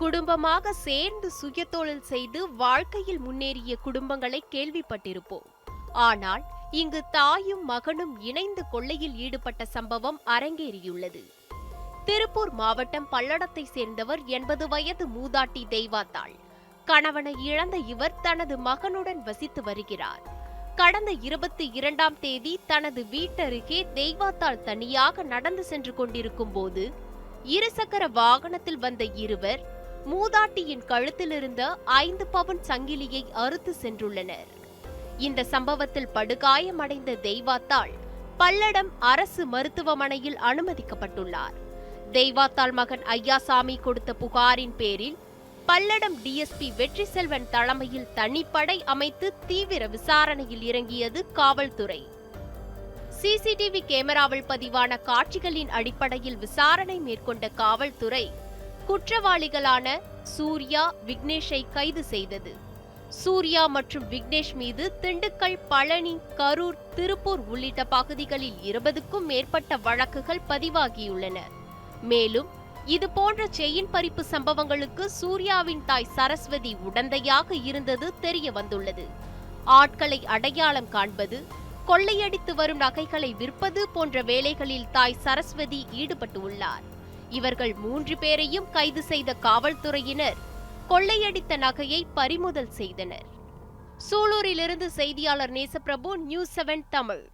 குடும்பமாக சேர்ந்து சுயதொழில் செய்து வாழ்க்கையில் முன்னேறிய குடும்பங்களை கேள்விப்பட்டிருப்போம். ஆனால் இங்கு தாயும் மகனும் இணைந்து கொள்ளையில் ஈடுபட்ட சம்பவம் அரங்கேறியுள்ளது. திருப்பூர் மாவட்டம் பல்லடத்தை சேர்ந்தவர் எண்பது வயது மூதாட்டி தெய்வாத்தாள். கணவனை இழந்த இவர் தனது மகனுடன் வசித்து வருகிறார். கடந்த இருபத்தி இரண்டாம் தேதி தனது வீட்டருகே தெய்வாத்தாள் தனியாக நடந்து சென்று கொண்டிருக்கும் போது இருசக்கர வாகனத்தில் வந்த இருவர் மூதாட்டியின் கழுத்தில் இருந்த ஐந்து பவுன் சங்கிலியை அறுத்து சென்றுள்ளனர். இந்த சம்பவத்தில் படுகாயமடைந்த தெய்வாத்தாள் பல்லடம் அரசு மருத்துவமனையில் அனுமதிக்கப்பட்டுள்ளார். தெய்வாத்தாள் மகன் ஐயாசாமி கொடுத்த புகாரின் பேரில் பல்லடம் டிஎஸ்பி வெற்றி செல்வன் தலைமையில் தனிப்படை அமைத்து தீவிர விசாரணையில் இறங்கியது காவல்துறை. சிசிடிவி கேமராவில் பதிவான காட்சிகளின் அடிப்படையில் விசாரணை மேற்கொண்ட காவல்துறை குற்றவாளிகளான சூர்யா விக்னேஷை கைது செய்தது. சூர்யா மற்றும் விக்னேஷ் மீது திண்டுக்கல் பழனி கரூர் திருப்பூர் உள்ளிட்ட பகுதிகளில் இருபதுக்கும் மேற்பட்ட வழக்குகள் பதிவாகியுள்ளன. மேலும் இது போன்ற செயின் பறிப்பு சம்பவங்களுக்கு சூர்யாவின் தாய் சரஸ்வதி உடந்தையாக இருந்தது தெரிய வந்துள்ளது ஆட்களை அடையாளம் காண்பது கொள்ளையடித்து வரும் நகைகளை விற்பது போன்ற வேலைகளில் தாய் சரஸ்வதி ஈடுபட்டு உள்ளார். இவர்கள் மூன்று பேரையும் கைது செய்த காவல்துறையினர் கொள்ளையடித்த நகையை பறிமுதல் செய்தனர். சூலூரிலிருந்து செய்தியாளர் நேசப்பிரபு நியூஸ் செவன் தமிழ்.